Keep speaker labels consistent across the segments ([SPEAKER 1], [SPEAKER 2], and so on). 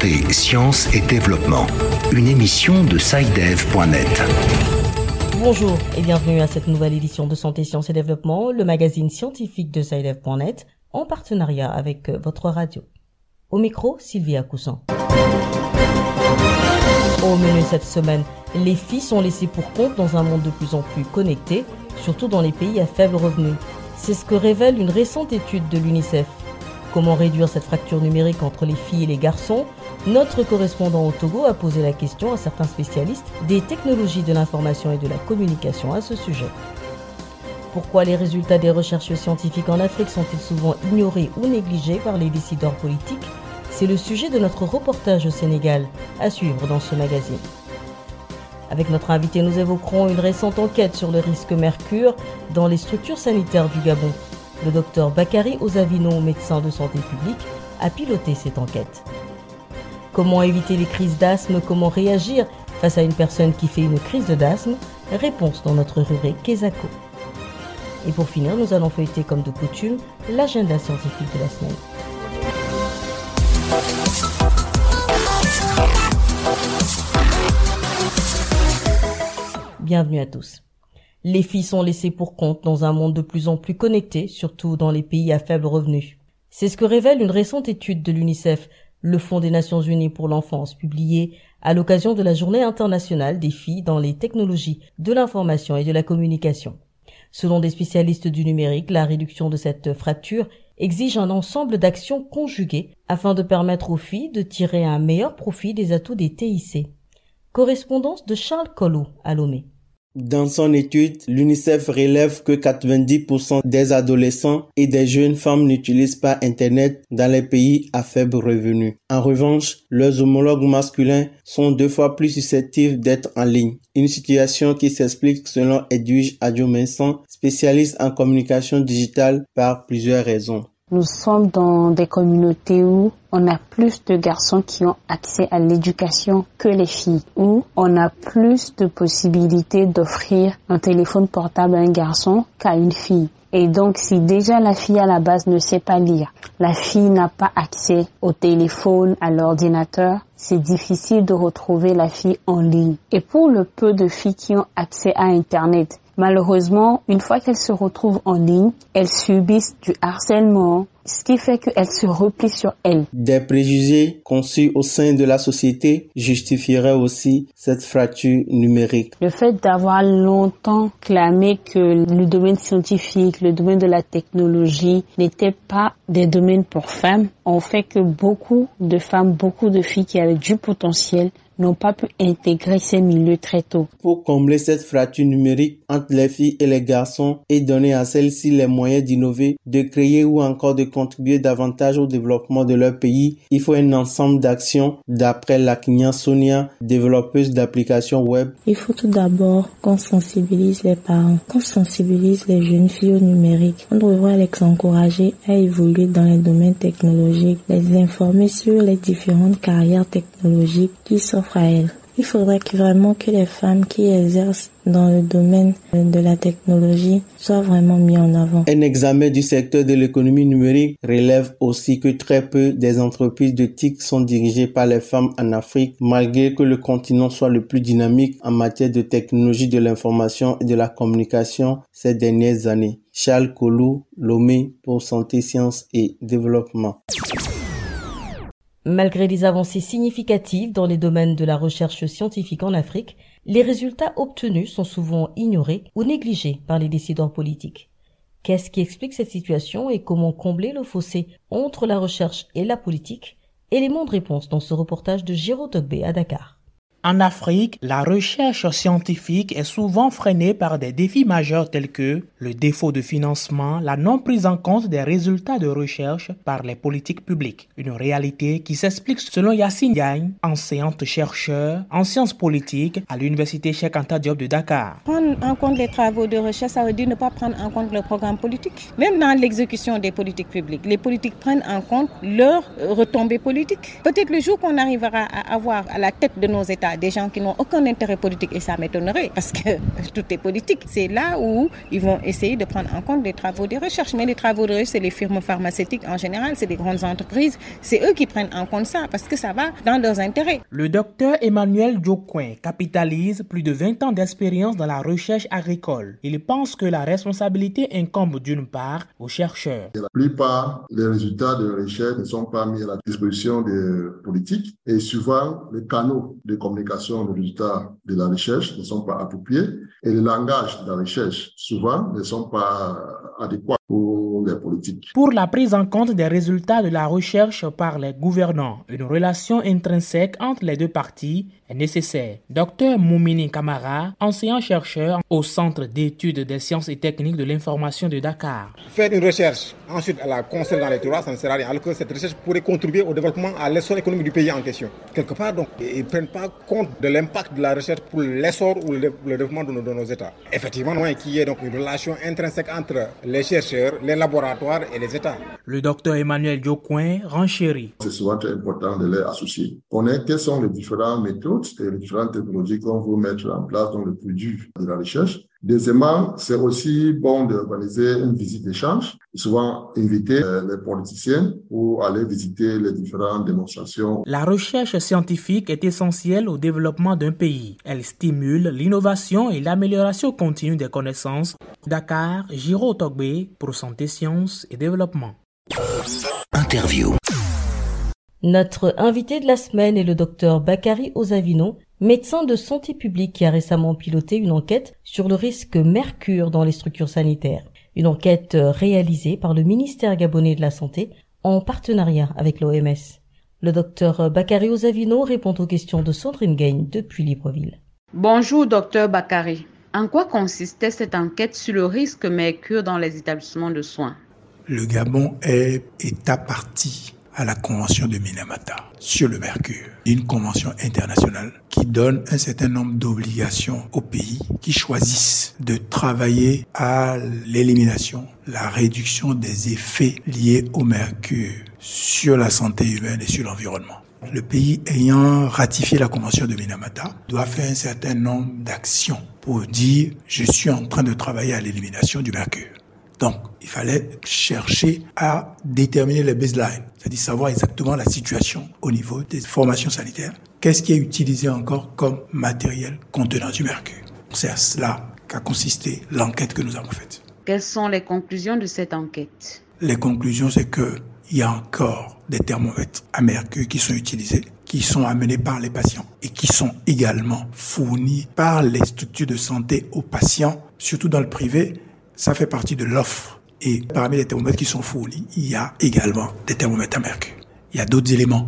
[SPEAKER 1] Santé, Sciences et Développement, une émission de SciDev.net.
[SPEAKER 2] Bonjour et bienvenue à cette nouvelle édition de Santé, Sciences et Développement, le magazine scientifique de SciDev.net, en partenariat avec votre radio. Au micro, Sylvia Coussin. Au menu cette semaine, les filles sont laissées pour compte dans un monde de plus en plus connecté, surtout dans les pays à faible revenu. C'est ce que révèle une récente étude de l'UNICEF. Comment réduire cette fracture numérique entre les filles et les garçons? Notre correspondant au Togo a posé la question à certains spécialistes des technologies de l'information et de la communication à ce sujet. Pourquoi les résultats des recherches scientifiques en Afrique sont-ils souvent ignorés ou négligés par les décideurs politiques? C'est le sujet de notre reportage au Sénégal, à suivre dans ce magazine. Avec notre invité, nous évoquerons une récente enquête sur le risque mercure dans les structures sanitaires du Gabon. Le docteur Bakary Ozavino, médecin de santé publique, a piloté cette enquête. Comment éviter les crises d'asthme? Comment réagir face à une personne qui fait une crise d'asthme? Réponse dans notre rubrique Kesako. Et pour finir, nous allons feuilleter comme de coutume l'agenda scientifique de la semaine. Bienvenue à tous. Les filles sont laissées pour compte dans un monde de plus en plus connecté, surtout dans les pays à faible revenu. C'est ce que révèle une récente étude de l'UNICEF, le Fonds des Nations Unies pour l'enfance, publiée à l'occasion de la Journée internationale des filles dans les technologies de l'information et de la communication. Selon des spécialistes du numérique, la réduction de cette fracture exige un ensemble d'actions conjuguées afin de permettre aux filles de tirer un meilleur profit des atouts des TIC. Correspondance de Charles Collot à Lomé.
[SPEAKER 3] Dans son étude, l'UNICEF relève que 90% des adolescents et des jeunes femmes n'utilisent pas Internet dans les pays à faible revenu. En revanche, leurs homologues masculins sont deux fois plus susceptibles d'être en ligne. Une situation qui s'explique selon Edwige Adjomensan, spécialiste en communication digitale, par plusieurs raisons.
[SPEAKER 4] Nous sommes dans des communautés où on a plus de garçons qui ont accès à l'éducation que les filles, où on a plus de possibilités d'offrir un téléphone portable à un garçon qu'à une fille. Et donc, si déjà la fille à la base ne sait pas lire, la fille n'a pas accès au téléphone, à l'ordinateur, c'est difficile de retrouver la fille en ligne. Et pour le peu de filles qui ont accès à Internet, Malheureusement, une fois qu'elles se retrouvent en ligne, elles subissent du harcèlement, ce qui fait qu'elles se replient sur elles.
[SPEAKER 3] Des préjugés conçus au sein de la société justifieraient aussi cette fracture numérique.
[SPEAKER 4] Le fait d'avoir longtemps clamé que le domaine scientifique, le domaine de la technologie n'était pas des domaines pour femmes, ont fait que beaucoup de femmes, beaucoup de filles qui avaient du potentiel n'ont pas pu intégrer ces milieux très tôt.
[SPEAKER 3] Pour combler cette fracture numérique entre les filles et les garçons et donner à celles-ci les moyens d'innover, de créer ou encore de contribuer davantage au développement de leur pays, il faut un ensemble d'actions d'après la Kenya Sonia, développeuse d'applications web.
[SPEAKER 5] Il faut tout d'abord qu'on sensibilise les parents, qu'on sensibilise les jeunes filles au numérique. On devrait les encourager à évoluer dans les domaines technologiques, les informer sur les différentes carrières technologiques qui s'offrent il faudrait que vraiment que les femmes qui exercent dans le domaine de la technologie soient vraiment mis en avant.
[SPEAKER 3] Un examen du secteur de l'économie numérique relève aussi que très peu des entreprises de TIC sont dirigées par les femmes en Afrique, malgré que le continent soit le plus dynamique en matière de technologie de l'information et de la communication ces dernières années. Charles Colou, Lomé pour Santé, Sciences et Développement.
[SPEAKER 2] Malgré des avancées significatives dans les domaines de la recherche scientifique en Afrique, les résultats obtenus sont souvent ignorés ou négligés par les décideurs politiques. Qu'est-ce qui explique cette situation et comment combler le fossé entre la recherche et la politique? Élément de réponse dans ce reportage de Giro Togbe à Dakar.
[SPEAKER 6] En Afrique, la recherche scientifique est souvent freinée par des défis majeurs tels que le défaut de financement, la non prise en compte des résultats de recherche par les politiques publiques. Une réalité qui s'explique selon Yacine Diagne, enseignante chercheur en sciences politiques à l'université Cheikh Anta Diop de Dakar.
[SPEAKER 7] Prendre en compte les travaux de recherche, ça veut dire ne pas prendre en compte le programme politique. Même dans l'exécution des politiques publiques, les politiques prennent en compte leurs retombées politiques. Peut-être le jour qu'on arrivera à avoir à la tête de nos États là des gens qui n'ont aucun intérêt politique et ça m'étonnerait parce que tout est politique. C'est là où ils vont essayer de prendre en compte les travaux de recherche. Mais les travaux de recherche, c'est les firmes pharmaceutiques en général, c'est des grandes entreprises. C'est eux qui prennent en compte ça parce que ça va dans leurs intérêts.
[SPEAKER 6] Le docteur Emmanuel Diocoin capitalise plus de 20 ans d'expérience dans la recherche agricole. Il pense que la responsabilité incombe d'une part aux chercheurs.
[SPEAKER 8] La plupart des résultats de recherche ne sont pas mis à la disposition des politiques et souvent les canaux de communication des résultats de la recherche ne sont pas appropriés et le langage de la recherche souvent ne sont pas adéquats pour les politiques.
[SPEAKER 6] Pour la prise en compte des résultats de la recherche par les gouvernants, une relation intrinsèque entre les deux parties nécessaire. Docteur Moumini Kamara, enseignant-chercheur au Centre d'études des sciences et techniques de l'information de Dakar.
[SPEAKER 9] Faire une recherche, ensuite à la construire dans les terroirs, ça ne sert à rien. Alors que cette recherche pourrait contribuer au développement, à l'essor économique du pays en question. Quelque part, donc, ils ne prennent pas compte de l'impact de la recherche pour l'essor ou le développement de nos, de nos États. Effectivement, il y a donc une relation intrinsèque entre les chercheurs, les laboratoires et les États.
[SPEAKER 6] Le docteur Emmanuel Diocoin renchérit.
[SPEAKER 8] C'est souvent très important de les associer. On est quelles sont les différentes méthodes et les différentes technologies qu'on veut mettre en place dans le produit de la recherche. Deuxièmement, c'est aussi bon d'organiser une visite d'échange, souvent inviter les politiciens pour aller visiter les différentes démonstrations.
[SPEAKER 6] La recherche scientifique est essentielle au développement d'un pays. Elle stimule l'innovation et l'amélioration continue des connaissances. Dakar, Giro Togbe pour Santé, Sciences et Développement.
[SPEAKER 1] Interview.
[SPEAKER 2] Notre invité de la semaine est le docteur Bakary Ozavino, médecin de santé publique qui a récemment piloté une enquête sur le risque mercure dans les structures sanitaires. Une enquête réalisée par le ministère gabonais de la Santé en partenariat avec l'OMS. Le docteur Bakary Ozavino répond aux questions de Sandrine Gagne depuis Libreville.
[SPEAKER 10] Bonjour docteur Bakary. En quoi consistait cette enquête sur le risque mercure dans les établissements de soins?
[SPEAKER 11] Le Gabon est état partie à la Convention de Minamata sur le mercure, une convention internationale qui donne un certain nombre d'obligations aux pays qui choisissent de travailler à l'élimination, la réduction des effets liés au mercure sur la santé humaine et sur l'environnement. Le pays ayant ratifié la convention de Minamata doit faire un certain nombre d'actions pour dire je suis en train de travailler à l'élimination du mercure. Donc, il fallait chercher à déterminer les baselines, c'est-à-dire savoir exactement la situation au niveau des formations sanitaires. Qu'est-ce qui est utilisé encore comme matériel contenant du mercure? C'est à cela qu'a consisté l'enquête que nous avons faite.
[SPEAKER 10] Quelles sont les conclusions de cette enquête?
[SPEAKER 11] Les conclusions, c'est que il y a encore des thermomètres à mercure qui sont utilisés, qui sont amenés par les patients et qui sont également fournis par les structures de santé aux patients, surtout dans le privé, ça fait partie de l'offre. Et parmi les thermomètres qui sont fournis, il y a également des thermomètres à mercure. Il y a d'autres éléments.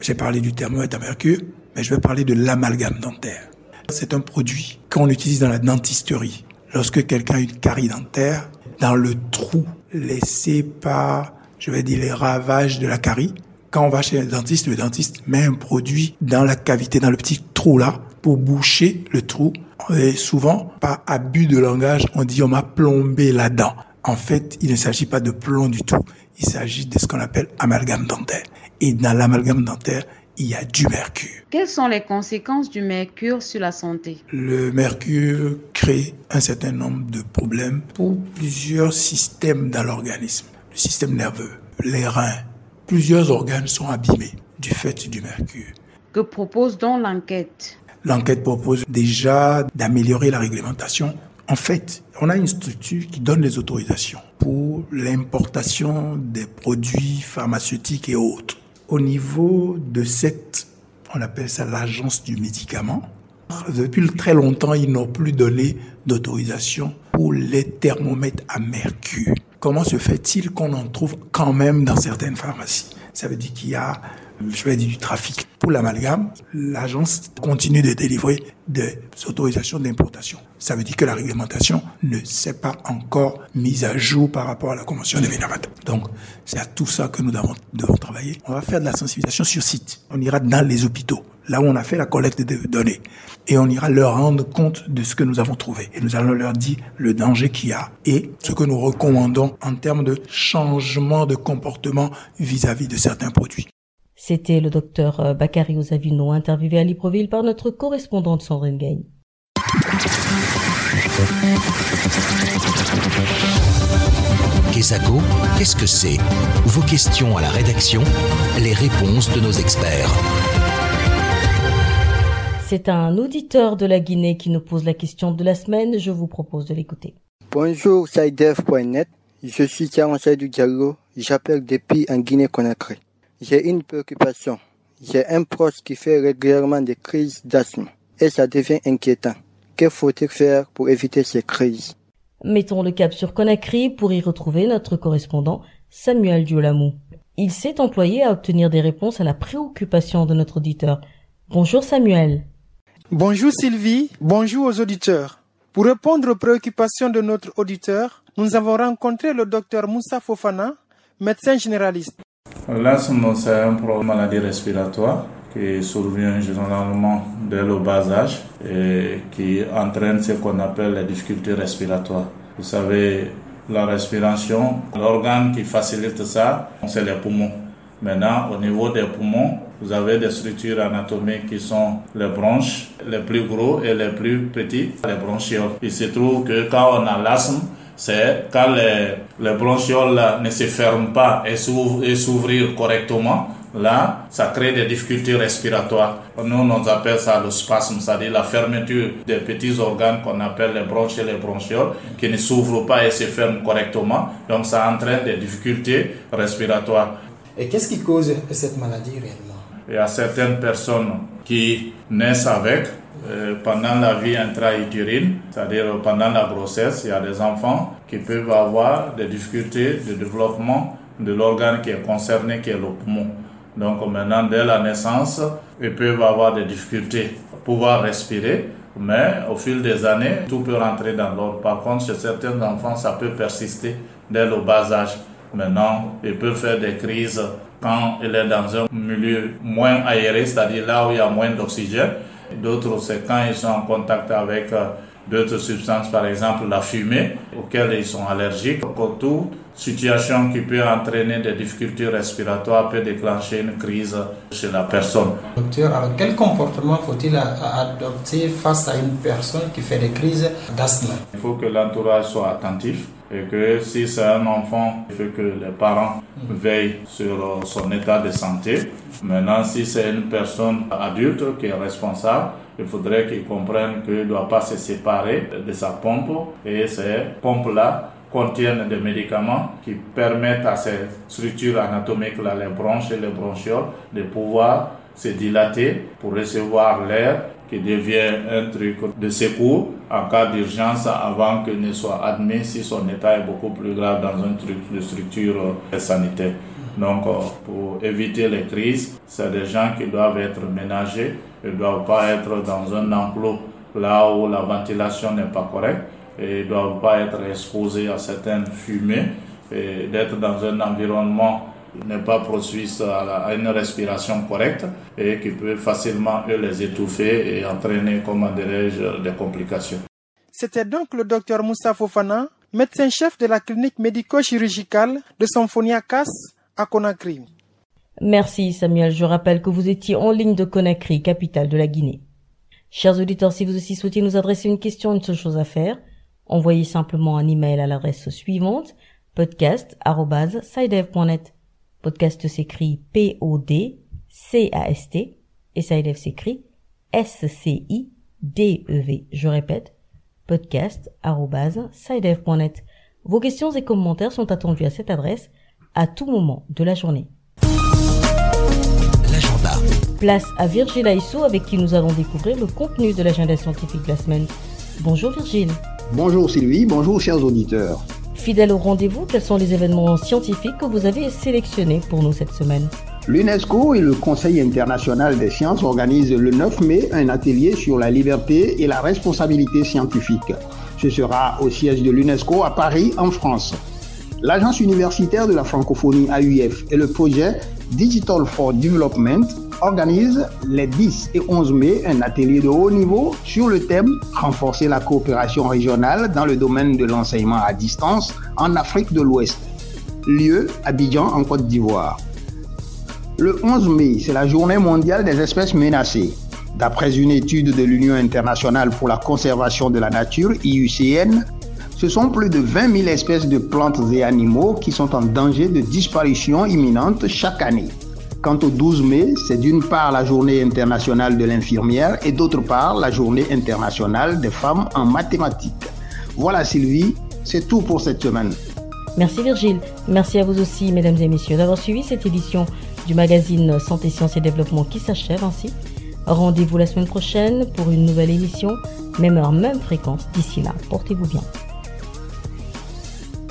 [SPEAKER 11] J'ai parlé du thermomètre à mercure, mais je vais parler de l'amalgame dentaire. C'est un produit qu'on utilise dans la dentisterie. Lorsque quelqu'un a une carie dentaire, dans le trou laissé par, je vais dire, les ravages de la carie, quand on va chez le dentiste, le dentiste met un produit dans la cavité, dans le petit trou là, pour boucher le trou et souvent, par abus de langage, on dit on m'a plombé la dent. En fait, il ne s'agit pas de plomb du tout. Il s'agit de ce qu'on appelle amalgame dentaire. Et dans l'amalgame dentaire, il y a du mercure.
[SPEAKER 10] Quelles sont les conséquences du mercure sur la santé?
[SPEAKER 11] Le mercure crée un certain nombre de problèmes pour plusieurs systèmes dans l'organisme. Le système nerveux, les reins, plusieurs organes sont abîmés du fait du mercure.
[SPEAKER 10] Que propose donc l'enquête?
[SPEAKER 11] L'enquête propose déjà d'améliorer la réglementation. En fait, on a une structure qui donne les autorisations pour l'importation des produits pharmaceutiques et autres. Au niveau de cette, on appelle ça l'agence du médicament, depuis très longtemps, ils n'ont plus donné d'autorisation pour les thermomètres à mercure. Comment se fait-il qu'on en trouve quand même dans certaines pharmacies? Ça veut dire qu'il y a je vais dire du trafic. Pour l'amalgame, l'agence continue de délivrer des autorisations d'importation. Ça veut dire que la réglementation ne s'est pas encore mise à jour par rapport à la convention de Minamata. Donc, c'est à tout ça que nous devons, devons travailler. On va faire de la sensibilisation sur site. On ira dans les hôpitaux, là où on a fait la collecte de données. Et on ira leur rendre compte de ce que nous avons trouvé. Et nous allons leur dire le danger qu'il y a et ce que nous recommandons en termes de changement de comportement vis-à-vis -vis de certains produits.
[SPEAKER 2] C'était le docteur euh, Bakary Ozavino, interviewé à Libreville par notre correspondante Sandrine Gagne.
[SPEAKER 1] Kesako, qu'est-ce que c'est? Vos questions à la rédaction, les réponses de nos experts.
[SPEAKER 2] C'est un auditeur de la Guinée qui nous pose la question de la semaine. Je vous propose de l'écouter.
[SPEAKER 12] Bonjour, SciDev.net. Je suis du Diallo. J'appelle depuis en Guinée-Conakry. J'ai une préoccupation. J'ai un proche qui fait régulièrement des crises d'asthme et ça devient inquiétant. Que faut-il faire pour éviter ces crises?
[SPEAKER 2] Mettons le cap sur Conakry pour y retrouver notre correspondant Samuel Diolamou. Il s'est employé à obtenir des réponses à la préoccupation de notre auditeur. Bonjour Samuel.
[SPEAKER 13] Bonjour Sylvie, bonjour aux auditeurs. Pour répondre aux préoccupations de notre auditeur, nous avons rencontré le docteur Moussa Fofana, médecin généraliste.
[SPEAKER 14] L'asthme, c'est un problème maladie respiratoire qui survient généralement dès le bas âge et qui entraîne ce qu'on appelle les difficultés respiratoires. Vous savez, la respiration, l'organe qui facilite ça, c'est les poumons. Maintenant, au niveau des poumons, vous avez des structures anatomiques qui sont les bronches, les plus gros et les plus petits, les bronchioles. Il se trouve que quand on a l'asthme, c'est quand les, les bronchioles ne se ferment pas et s'ouvrent correctement, là, ça crée des difficultés respiratoires. Nous, on appelle ça le spasme, c'est-à-dire la fermeture des petits organes qu'on appelle les bronches et les bronchioles, qui ne s'ouvrent pas et se ferment correctement. Donc, ça entraîne des difficultés respiratoires.
[SPEAKER 13] Et qu'est-ce qui cause cette maladie réellement?
[SPEAKER 14] Y a certaines personnes qui naissent avec, euh, pendant la vie intra-utérine, c'est-à-dire pendant la grossesse, il y a des enfants qui peuvent avoir des difficultés de développement de l'organe qui est concerné, qui est le poumon. Donc maintenant, dès la naissance, ils peuvent avoir des difficultés à pouvoir respirer, mais au fil des années, tout peut rentrer dans l'ordre. Par contre, chez certains enfants, ça peut persister dès le bas âge. Maintenant, ils peuvent faire des crises quand il est dans un milieu moins aéré, c'est-à-dire là où il y a moins d'oxygène. D'autres, c'est quand ils sont en contact avec euh, d'autres substances, par exemple la fumée, auxquelles ils sont allergiques. Toute situation qui peut entraîner des difficultés respiratoires peut déclencher une crise chez la personne.
[SPEAKER 13] Docteur, alors quel comportement faut-il adopter face à une personne qui fait des crises d'asthme?
[SPEAKER 14] Il faut que l'entourage soit attentif et que si c'est un enfant, il faut que les parents veillent sur son état de santé. Maintenant, si c'est une personne adulte qui est responsable, il faudrait qu'il comprenne qu'il ne doit pas se séparer de sa pompe et ces pompes-là contiennent des médicaments qui permettent à ces structures anatomiques-là, les bronches et les bronchioles, de pouvoir se dilater pour recevoir l'air qui devient un truc de secours en cas d'urgence avant qu'il ne soit admis si son état est beaucoup plus grave dans un truc de structure sanitaire. Donc, euh, pour éviter les crises, c'est des gens qui doivent être ménagés. Ils ne doivent pas être dans un enclos là où la ventilation n'est pas correcte ils ne doivent pas être exposés à certaines fumées d'être dans un environnement n'est pas propice à, une respiration correcte et qui peut facilement eux, les étouffer et entraîner, comment dirais-je, des complications.
[SPEAKER 13] C'était donc le docteur Moussa Fofana, médecin-chef de la clinique médico-chirurgicale de Symphonia CAS à Conakry.
[SPEAKER 2] Merci Samuel, je rappelle que vous étiez en ligne de Conakry, capitale de la Guinée. Chers auditeurs, si vous aussi souhaitez nous adresser une question, une seule chose à faire, envoyez simplement un email à l'adresse suivante podcast@sidev.net. Podcast s'écrit P O D C A S T et Sidev s'écrit S C I D E V. Je répète podcast@sidev.net. Vos questions et commentaires sont attendus à cette adresse à tout moment de la journée.
[SPEAKER 1] L'agenda.
[SPEAKER 2] Place à Virgile Aissou avec qui nous allons découvrir le contenu de l'agenda scientifique de la semaine. Bonjour Virgile.
[SPEAKER 15] Bonjour Sylvie, bonjour chers auditeurs.
[SPEAKER 2] Fidèle au rendez-vous, quels sont les événements scientifiques que vous avez sélectionnés pour nous cette semaine
[SPEAKER 15] L'UNESCO et le Conseil international des sciences organisent le 9 mai un atelier sur la liberté et la responsabilité scientifique. Ce sera au siège de l'UNESCO à Paris, en France. L'Agence universitaire de la francophonie AUF et le projet Digital for Development organisent les 10 et 11 mai un atelier de haut niveau sur le thème Renforcer la coopération régionale dans le domaine de l'enseignement à distance en Afrique de l'Ouest. Lieu Abidjan en Côte d'Ivoire. Le 11 mai, c'est la journée mondiale des espèces menacées. D'après une étude de l'Union internationale pour la conservation de la nature, IUCN, ce sont plus de 20 000 espèces de plantes et animaux qui sont en danger de disparition imminente chaque année. Quant au 12 mai, c'est d'une part la journée internationale de l'infirmière et d'autre part la journée internationale des femmes en mathématiques. Voilà Sylvie, c'est tout pour cette semaine.
[SPEAKER 2] Merci Virgile. Merci à vous aussi, mesdames et messieurs, d'avoir suivi cette édition du magazine Santé, Sciences et Développement qui s'achève ainsi. Rendez-vous la semaine prochaine pour une nouvelle émission, même heure, même fréquence. D'ici là, portez-vous bien.